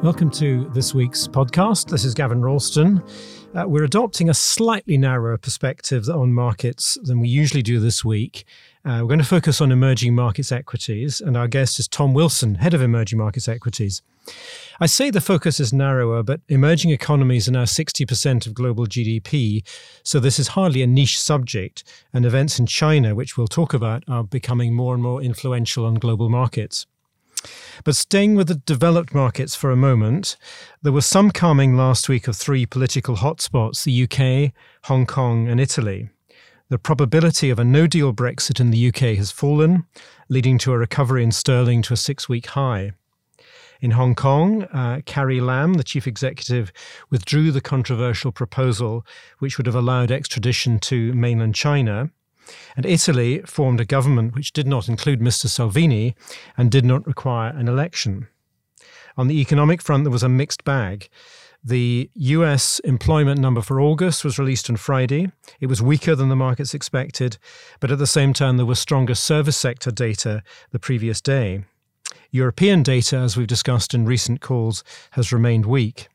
Welcome to this week's podcast. This is Gavin Ralston. Uh, we're adopting a slightly narrower perspective on markets than we usually do this week. Uh, we're going to focus on emerging markets equities, and our guest is Tom Wilson, head of emerging markets equities. I say the focus is narrower, but emerging economies are now 60% of global GDP, so this is hardly a niche subject, and events in China, which we'll talk about, are becoming more and more influential on global markets. But staying with the developed markets for a moment, there was some calming last week of three political hotspots the UK, Hong Kong, and Italy. The probability of a no deal Brexit in the UK has fallen, leading to a recovery in sterling to a six week high. In Hong Kong, uh, Carrie Lam, the chief executive, withdrew the controversial proposal which would have allowed extradition to mainland China. And Italy formed a government which did not include Mr. Salvini and did not require an election. On the economic front, there was a mixed bag. The US employment number for August was released on Friday. It was weaker than the markets expected, but at the same time, there was stronger service sector data the previous day. European data, as we've discussed in recent calls, has remained weak.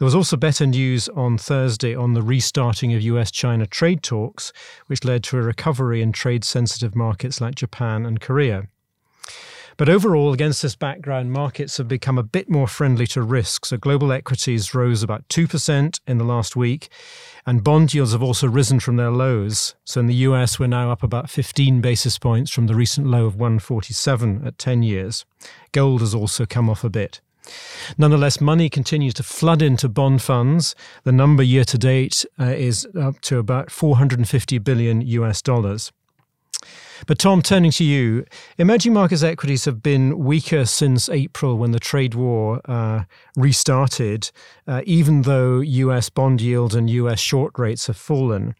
There was also better news on Thursday on the restarting of US China trade talks, which led to a recovery in trade sensitive markets like Japan and Korea. But overall, against this background, markets have become a bit more friendly to risk. So global equities rose about 2% in the last week, and bond yields have also risen from their lows. So in the US, we're now up about 15 basis points from the recent low of 147 at 10 years. Gold has also come off a bit. Nonetheless, money continues to flood into bond funds. The number year to date uh, is up to about 450 billion US dollars. But Tom, turning to you, emerging markets equities have been weaker since April when the trade war uh, restarted, uh, even though US bond yields and US short rates have fallen.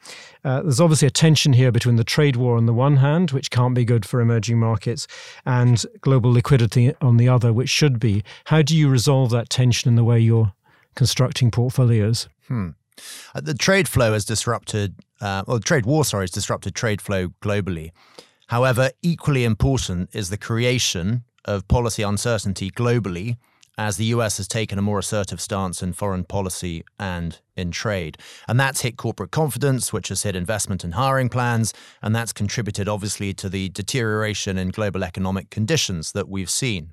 Uh, there's obviously a tension here between the trade war on the one hand, which can't be good for emerging markets, and global liquidity on the other, which should be. How do you resolve that tension in the way you're constructing portfolios? Hmm. Uh, the trade flow has disrupted, uh, or the trade war, sorry, has disrupted trade flow globally. However, equally important is the creation of policy uncertainty globally as the US has taken a more assertive stance in foreign policy and in trade. And that's hit corporate confidence, which has hit investment and hiring plans, and that's contributed obviously to the deterioration in global economic conditions that we've seen.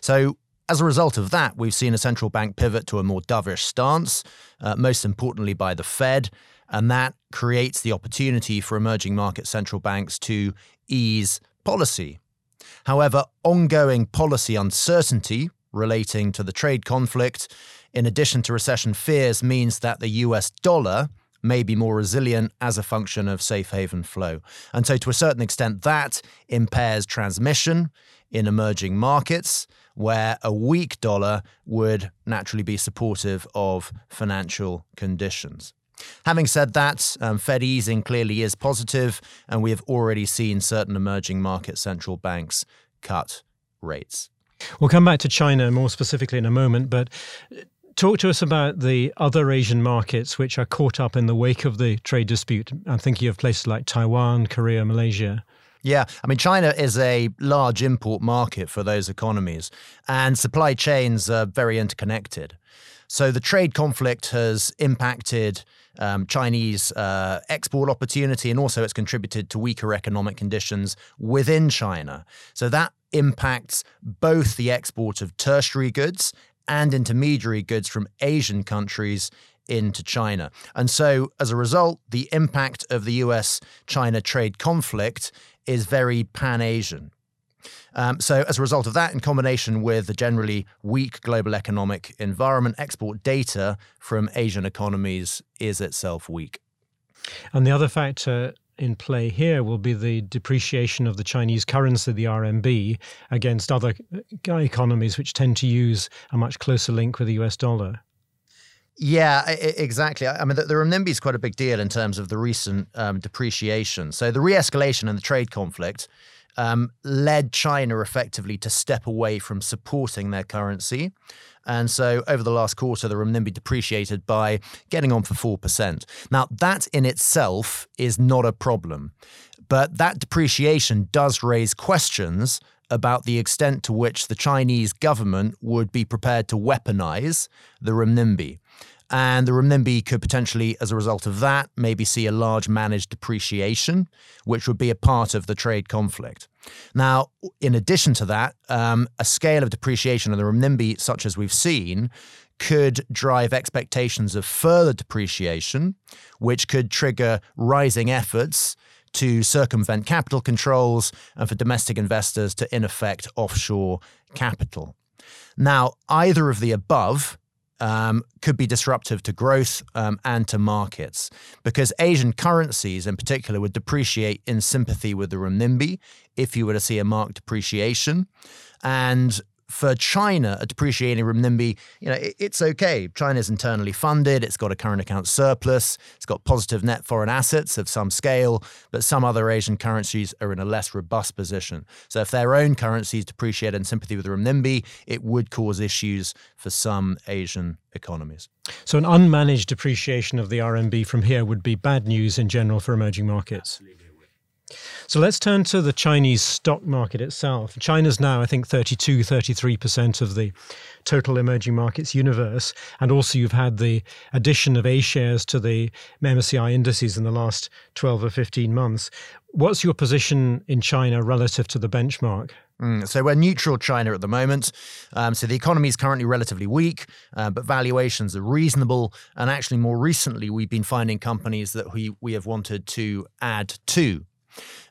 So, as a result of that, we've seen a central bank pivot to a more dovish stance, uh, most importantly by the Fed, and that creates the opportunity for emerging market central banks to ease policy. However, ongoing policy uncertainty relating to the trade conflict, in addition to recession fears, means that the US dollar may be more resilient as a function of safe haven flow. And so, to a certain extent, that impairs transmission in emerging markets, where a weak dollar would naturally be supportive of financial conditions. Having said that, um, Fed easing clearly is positive, and we have already seen certain emerging market central banks cut rates. We'll come back to China more specifically in a moment, but uh, talk to us about the other Asian markets which are caught up in the wake of the trade dispute. I'm thinking of places like Taiwan, Korea, Malaysia. Yeah, I mean, China is a large import market for those economies, and supply chains are very interconnected. So the trade conflict has impacted um, Chinese uh, export opportunity, and also it's contributed to weaker economic conditions within China. So that impacts both the export of tertiary goods and intermediary goods from Asian countries into China. And so, as a result, the impact of the US China trade conflict is very pan Asian. Um, so, as a result of that, in combination with the generally weak global economic environment, export data from Asian economies is itself weak. And the other factor in play here will be the depreciation of the Chinese currency, the RMB, against other economies which tend to use a much closer link with the US dollar. Yeah, exactly. I mean, the, the renminbi is quite a big deal in terms of the recent um, depreciation. So the re-escalation in the trade conflict um, led China effectively to step away from supporting their currency. And so over the last quarter, the renminbi depreciated by getting on for 4%. Now, that in itself is not a problem. But that depreciation does raise questions about the extent to which the Chinese government would be prepared to weaponize the renminbi. And the renminbi could potentially, as a result of that, maybe see a large managed depreciation, which would be a part of the trade conflict. Now, in addition to that, um, a scale of depreciation of the renminbi, such as we've seen, could drive expectations of further depreciation, which could trigger rising efforts to circumvent capital controls and for domestic investors to, in effect, offshore capital. Now, either of the above um, could be disruptive to growth um, and to markets because Asian currencies in particular would depreciate in sympathy with the renminbi if you were to see a marked depreciation. And for China, a depreciating renminbi, you know, it, it's okay. China's internally funded. It's got a current account surplus. It's got positive net foreign assets of some scale, but some other Asian currencies are in a less robust position. So if their own currencies depreciate in sympathy with the renminbi, it would cause issues for some Asian economies. So an unmanaged depreciation of the RMB from here would be bad news in general for emerging markets. Absolutely. So let's turn to the Chinese stock market itself. China's now, I think, 32, 33% of the total emerging markets universe. And also, you've had the addition of A shares to the MSCI indices in the last 12 or 15 months. What's your position in China relative to the benchmark? Mm, so we're neutral China at the moment. Um, so the economy is currently relatively weak, uh, but valuations are reasonable. And actually, more recently, we've been finding companies that we, we have wanted to add to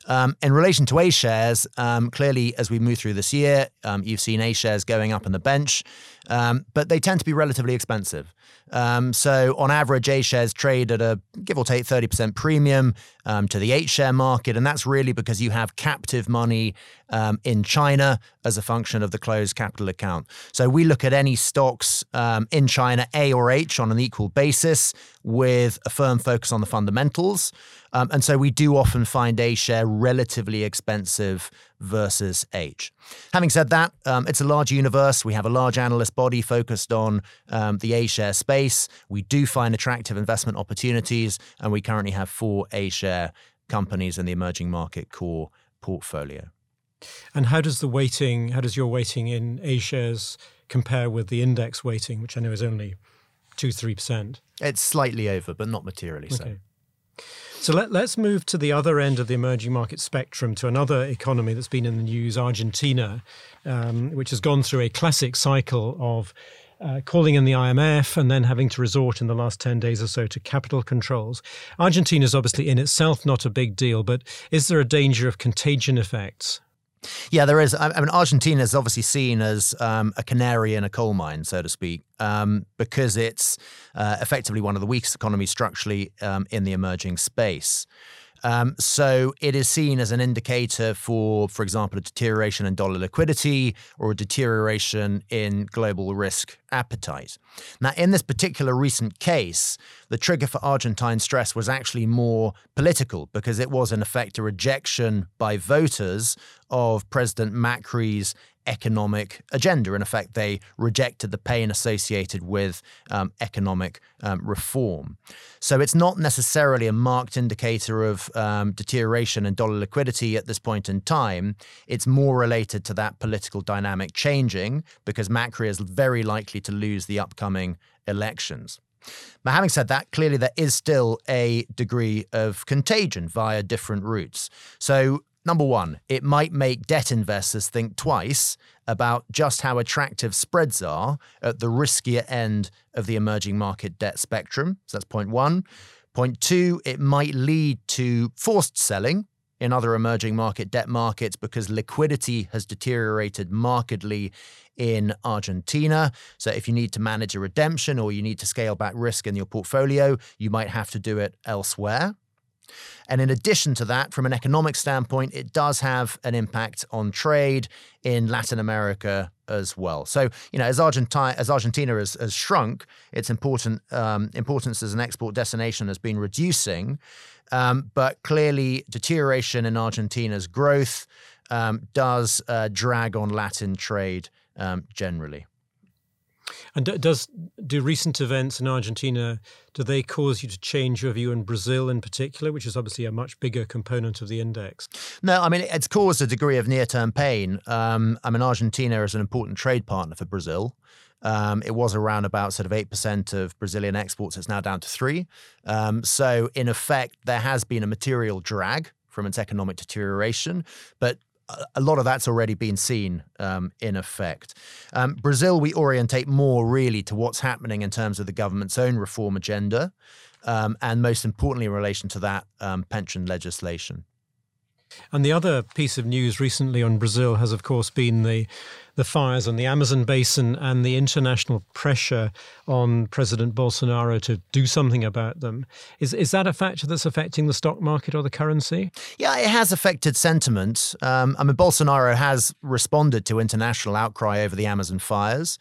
um, in relation to A shares, um, clearly as we move through this year, um, you've seen A shares going up on the bench, um, but they tend to be relatively expensive. Um, so on average, A shares trade at a give or take 30% premium um, to the H share market. And that's really because you have captive money in China as a function of the closed capital account. So we look at any stocks in China, A or H, on an equal basis with a firm focus on the fundamentals. Um, and so we do often find A share relatively expensive versus H. Having said that, um, it's a large universe. We have a large analyst body focused on um, the A share space. We do find attractive investment opportunities, and we currently have four A share companies in the emerging market core portfolio. And how does the weighting, how does your weighting in A shares compare with the index weighting, which I know is only two, three percent? It's slightly over, but not materially okay. so. So let, us move to the other end of the emerging market spectrum to another economy that's been in the news, Argentina, um, which has gone through a classic cycle of uh, calling in the IMF and then having to resort in the last 10 days or so to capital controls. Argentina is obviously in itself not a big deal, but is there a danger of contagion effects? Yeah, there is. I mean, Argentina is obviously seen as um, a canary in a coal mine, so to speak, um, because it's uh, effectively one of the weakest economies structurally um, in the emerging space. Um, so it is seen as an indicator for, for example, a deterioration in dollar liquidity or a deterioration in global risk appetite. Now, in this particular recent case, the trigger for Argentine stress was actually more political because it was, in effect, a rejection by voters of President Macri's economic agenda. In effect, they rejected the pain associated with um, economic um, reform. So it's not necessarily a marked indicator of um, deterioration in dollar liquidity at this point in time. It's more related to that political dynamic changing because Macri is very likely to lose the upcoming elections. But having said that, clearly there is still a degree of contagion via different routes. So Number one, it might make debt investors think twice about just how attractive spreads are at the riskier end of the emerging market debt spectrum. So that's point one. Point two, it might lead to forced selling in other emerging market debt markets because liquidity has deteriorated markedly in Argentina. So, if you need to manage a redemption or you need to scale back risk in your portfolio, you might have to do it elsewhere. And in addition to that, from an economic standpoint, it does have an impact on trade in Latin America as well. So, you know, as Argentina, as Argentina has, has shrunk, its important um, importance as an export destination has been reducing. Um, but clearly, deterioration in Argentina's growth um, does uh, drag on Latin trade um, generally. And does do recent events in Argentina do they cause you to change your view in Brazil in particular, which is obviously a much bigger component of the index? No, I mean it's caused a degree of near-term pain. Um, I mean Argentina is an important trade partner for Brazil. Um, it was around about sort of 8% of Brazilian exports. It's now down to 3 um, So, in effect, there has been a material drag from its economic deterioration, but a lot of that's already been seen um, in effect. Um, Brazil, we orientate more really to what's happening in terms of the government's own reform agenda, um, and most importantly, in relation to that, um, pension legislation. And the other piece of news recently on Brazil has, of course, been the the fires on the Amazon basin and the international pressure on President Bolsonaro to do something about them. Is is that a factor that's affecting the stock market or the currency? Yeah, it has affected sentiment. Um, I mean, Bolsonaro has responded to international outcry over the Amazon fires.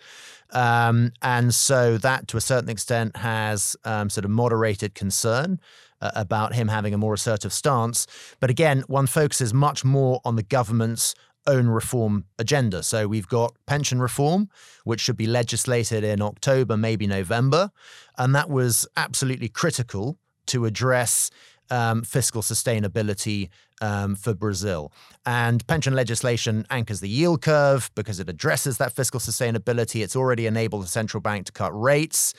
Um, and so that, to a certain extent, has um, sort of moderated concern uh, about him having a more assertive stance. But again, one focuses much more on the government's own reform agenda. So we've got pension reform, which should be legislated in October, maybe November. And that was absolutely critical to address um, fiscal sustainability um, for Brazil. And pension legislation anchors the yield curve because it addresses that fiscal sustainability. It's already enabled the central bank to cut rates.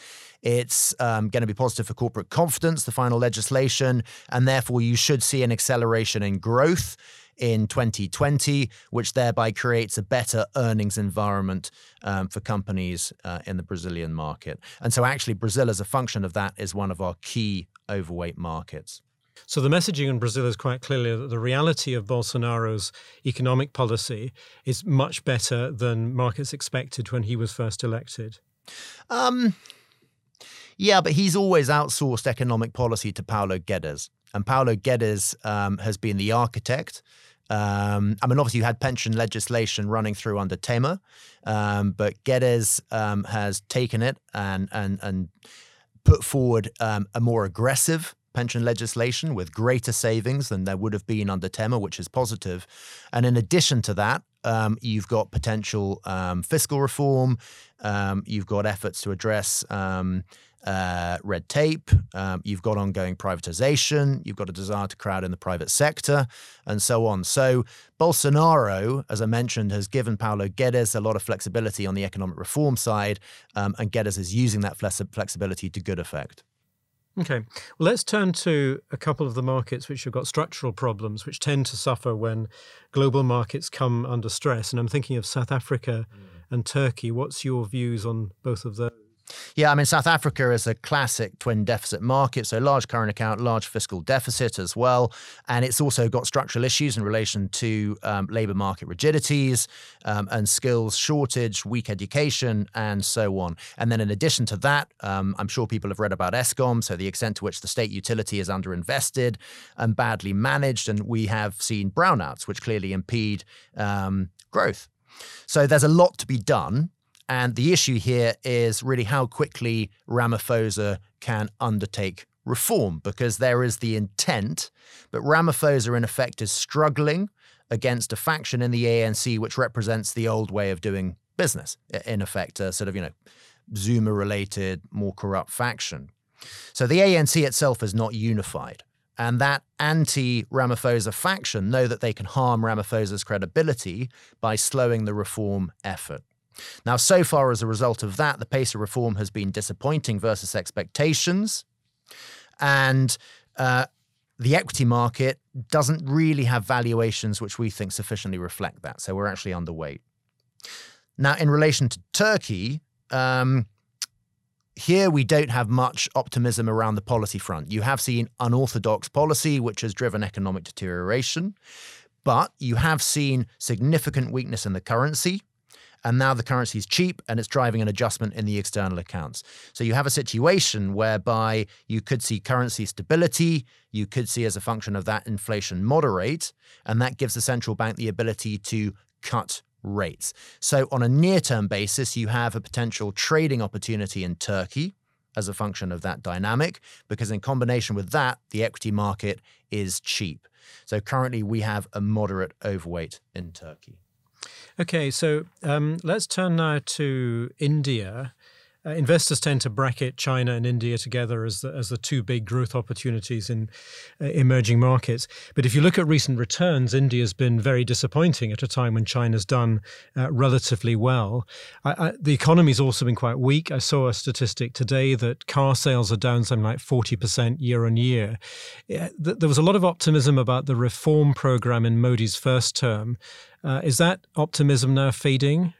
It's um, going to be positive for corporate confidence, the final legislation, and therefore you should see an acceleration in growth in 2020, which thereby creates a better earnings environment um, for companies uh, in the Brazilian market. And so, actually, Brazil, as a function of that, is one of our key overweight markets. So the messaging in Brazil is quite clearly that the reality of Bolsonaro's economic policy is much better than markets expected when he was first elected. Um, yeah, but he's always outsourced economic policy to Paulo Guedes. And Paulo Guedes um, has been the architect. Um, I mean, obviously, you had pension legislation running through under Temer, um, but Guedes um, has taken it and and and put forward um, a more aggressive pension legislation with greater savings than there would have been under Temer, which is positive. And in addition to that, um, you've got potential um, fiscal reform. Um, you've got efforts to address um, uh, red tape. Um, you've got ongoing privatization. You've got a desire to crowd in the private sector, and so on. So Bolsonaro, as I mentioned, has given Paulo Guedes a lot of flexibility on the economic reform side, um, and Guedes is using that flexibility to good effect. Okay. Well, let's turn to a couple of the markets which have got structural problems, which tend to suffer when global markets come under stress. And I'm thinking of South Africa mm. and Turkey. What's your views on both of those? Yeah, I mean, South Africa is a classic twin deficit market, so large current account, large fiscal deficit as well. And it's also got structural issues in relation to um, labor market rigidities um, and skills shortage, weak education, and so on. And then in addition to that, um, I'm sure people have read about Eskom, so the extent to which the state utility is underinvested and badly managed. And we have seen brownouts, which clearly impede um, growth. So there's a lot to be done. And the issue here is really how quickly Ramaphosa can undertake reform, because there is the intent, but Ramaphosa, in effect, is struggling against a faction in the ANC which represents the old way of doing business, in effect, a sort of, you know, Zuma related, more corrupt faction. So the ANC itself is not unified. And that anti Ramaphosa faction know that they can harm Ramaphosa's credibility by slowing the reform effort. Now, so far as a result of that, the pace of reform has been disappointing versus expectations. And uh, the equity market doesn't really have valuations which we think sufficiently reflect that. So we're actually underweight. Now, in relation to Turkey, um, here we don't have much optimism around the policy front. You have seen unorthodox policy, which has driven economic deterioration, but you have seen significant weakness in the currency, and now the currency is cheap and it's driving an adjustment in the external accounts. So you have a situation whereby you could see currency stability, you could see as a function of that inflation moderate, and that gives the central bank the ability to cut rates. So on a near-term basis, you have a potential trading opportunity in Turkey as a function of that dynamic, because in combination with that, the equity market is cheap. So currently we have a moderate overweight in Turkey. Okay, so um, let's turn now to India. Uh, investors tend to bracket China and India together as the, as the two big growth opportunities in uh, emerging markets. But if you look at recent returns, India has been very disappointing at a time when China's done uh, relatively well. I, I, the economy's also been quite weak. I saw a statistic today that car sales are down something like 40% year on year. There was a lot of optimism about the reform program in Modi's first term. Uh, is that optimism now fading?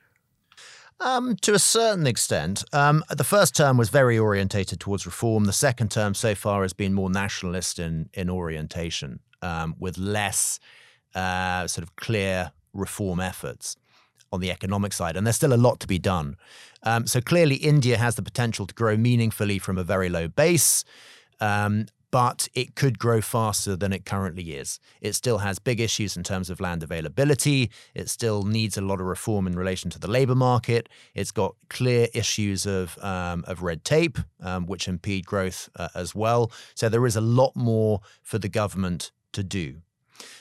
Um, to a certain extent. Um, the first term was very orientated towards reform. The second term so far has been more nationalist in, in orientation, um, with less uh, sort of clear reform efforts on the economic side. And there's still a lot to be done. Um, so clearly, India has the potential to grow meaningfully from a very low base. Um, but it could grow faster than it currently is. It still has big issues in terms of land availability. It still needs a lot of reform in relation to the labor market. It's got clear issues of um, of red tape, um, which impede growth uh, as well. So there is a lot more for the government to do.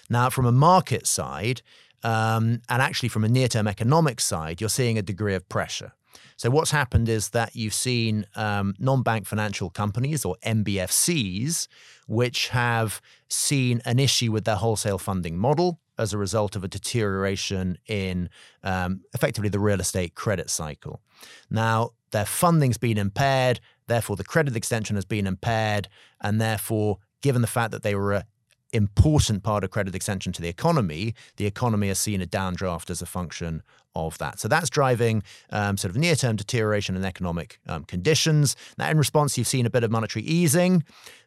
Now, from a market side, um, and actually from a near term economic side, you're seeing a degree of pressure. So what's happened is that you've seen um, non-bank financial companies or NBFCs, which have seen an issue with their wholesale funding model as a result of a deterioration in um, effectively the real estate credit cycle. Now, their funding's been impaired, therefore the credit extension has been impaired, and therefore, given the fact that they were a important part of credit extension to the economy, the economy has seen a downdraft as a function of that. So that's driving um, sort of near term deterioration in economic um, conditions. Now, in response, you've seen a bit of monetary easing,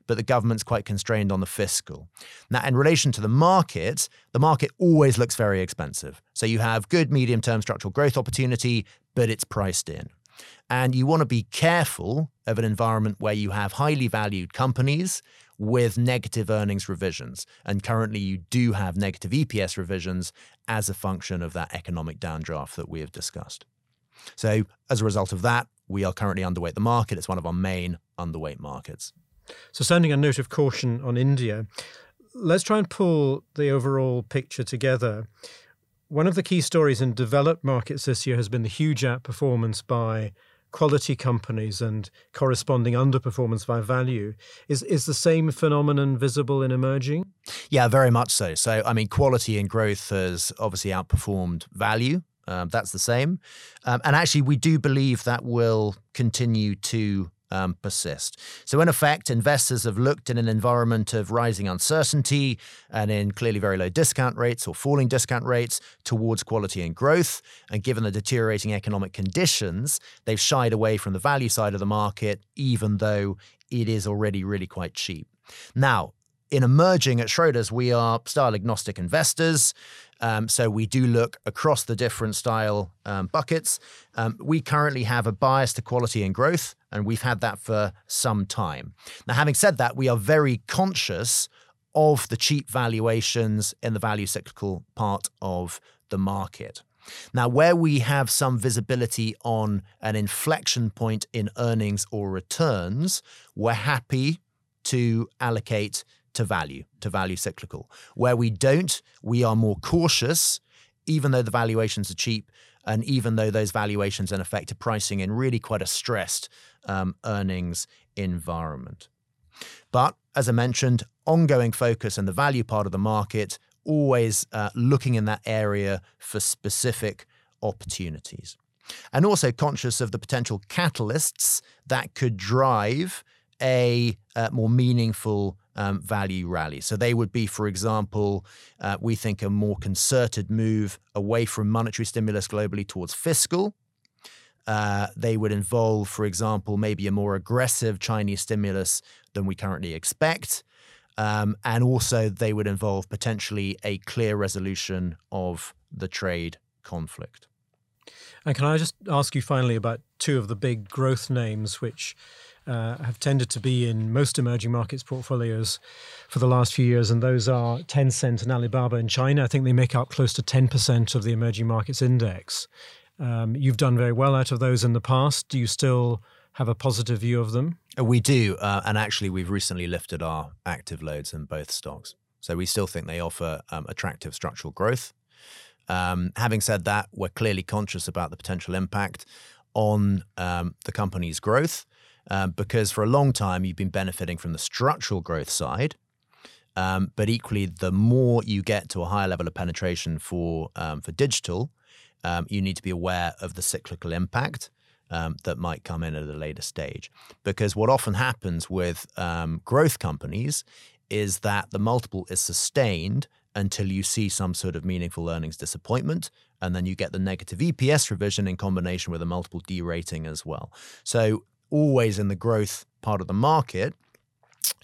but the government's quite constrained on the fiscal. Now, in relation to the market, the market always looks very expensive. So you have good medium term structural growth opportunity, but it's priced in. And you want to be careful of an environment where you have highly valued companies with negative earnings revisions. And currently, you do have negative EPS revisions as a function of that economic downdraft that we have discussed. So, as a result of that, we are currently underweight the market. It's one of our main underweight markets. So, sounding a note of caution on India, let's try and pull the overall picture together. One of the key stories in developed markets this year has been the huge outperformance by quality companies and corresponding underperformance by value. Is is the same phenomenon visible in emerging? Yeah, very much so. So, I mean, quality and growth has obviously outperformed value. Um, that's the same. Um, and actually, we do believe that will continue to um, persist. So, in effect, investors have looked in an environment of rising uncertainty and in clearly very low discount rates or falling discount rates towards quality and growth. And given the deteriorating economic conditions, they've shied away from the value side of the market, even though it is already really quite cheap. Now, in emerging at Schroders, we are style agnostic investors. Um, so we do look across the different style um, buckets. Um, we currently have a bias to quality and growth, and we've had that for some time. Now, having said that, we are very conscious of the cheap valuations in the value cyclical part of the market. Now, where we have some visibility on an inflection point in earnings or returns, we're happy to allocate to value, to value cyclical. Where we don't, we are more cautious, even though the valuations are cheap, and even though those valuations in effect are pricing in really quite a stressed um, earnings environment. But as I mentioned, ongoing focus in the value part of the market, always uh, looking in that area for specific opportunities. And also conscious of the potential catalysts that could drive a uh, more meaningful um, value rally. So they would be, for example, uh, we think a more concerted move away from monetary stimulus globally towards fiscal. Uh, they would involve, for example, maybe a more aggressive Chinese stimulus than we currently expect. Um, and also, they would involve potentially a clear resolution of the trade conflict. And can I just ask you finally about two of the big growth names which uh, have tended to be in most emerging markets portfolios for the last few years, and those are Tencent and Alibaba in China. I think they make up close to 10% of the emerging markets index. Um, you've done very well out of those in the past. Do you still have a positive view of them? Uh, we do. Uh, and actually, we've recently lifted our active loads in both stocks. So we still think they offer um, attractive structural growth. Um, having said that, we're clearly conscious about the potential impact on um, the company's growth um, because for a long time you've been benefiting from the structural growth side. Um, but equally, the more you get to a higher level of penetration for um, for digital, um, you need to be aware of the cyclical impact um, that might come in at a later stage. Because what often happens with um, growth companies is that the multiple is sustained until you see some sort of meaningful earnings disappointment. And then you get the negative EPS revision in combination with a multiple derating as well. So, always in the growth part of the market,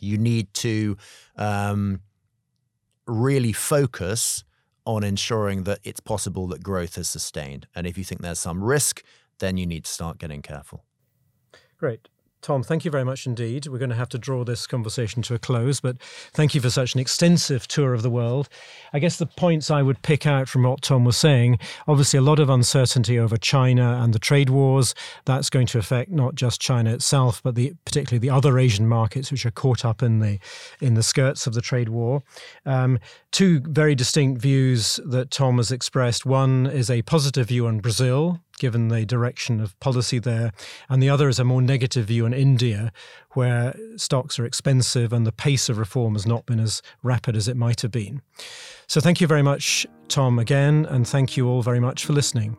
you need to um, really focus on ensuring that it's possible that growth is sustained. And if you think there's some risk, then you need to start getting careful. Great. Tom, thank you very much indeed. We're going to have to draw this conversation to a close, but thank you for such an extensive tour of the world. I guess the points I would pick out from what Tom was saying obviously, a lot of uncertainty over China and the trade wars. That's going to affect not just China itself, but the, particularly the other Asian markets which are caught up in the, in the skirts of the trade war. Um, two very distinct views that Tom has expressed. One is a positive view on Brazil, given the direction of policy there. And the other is a more negative view on India, where stocks are expensive and the pace of reform has not been as rapid as it might have been. So thank you very much, Tom, again, and thank you all very much for listening.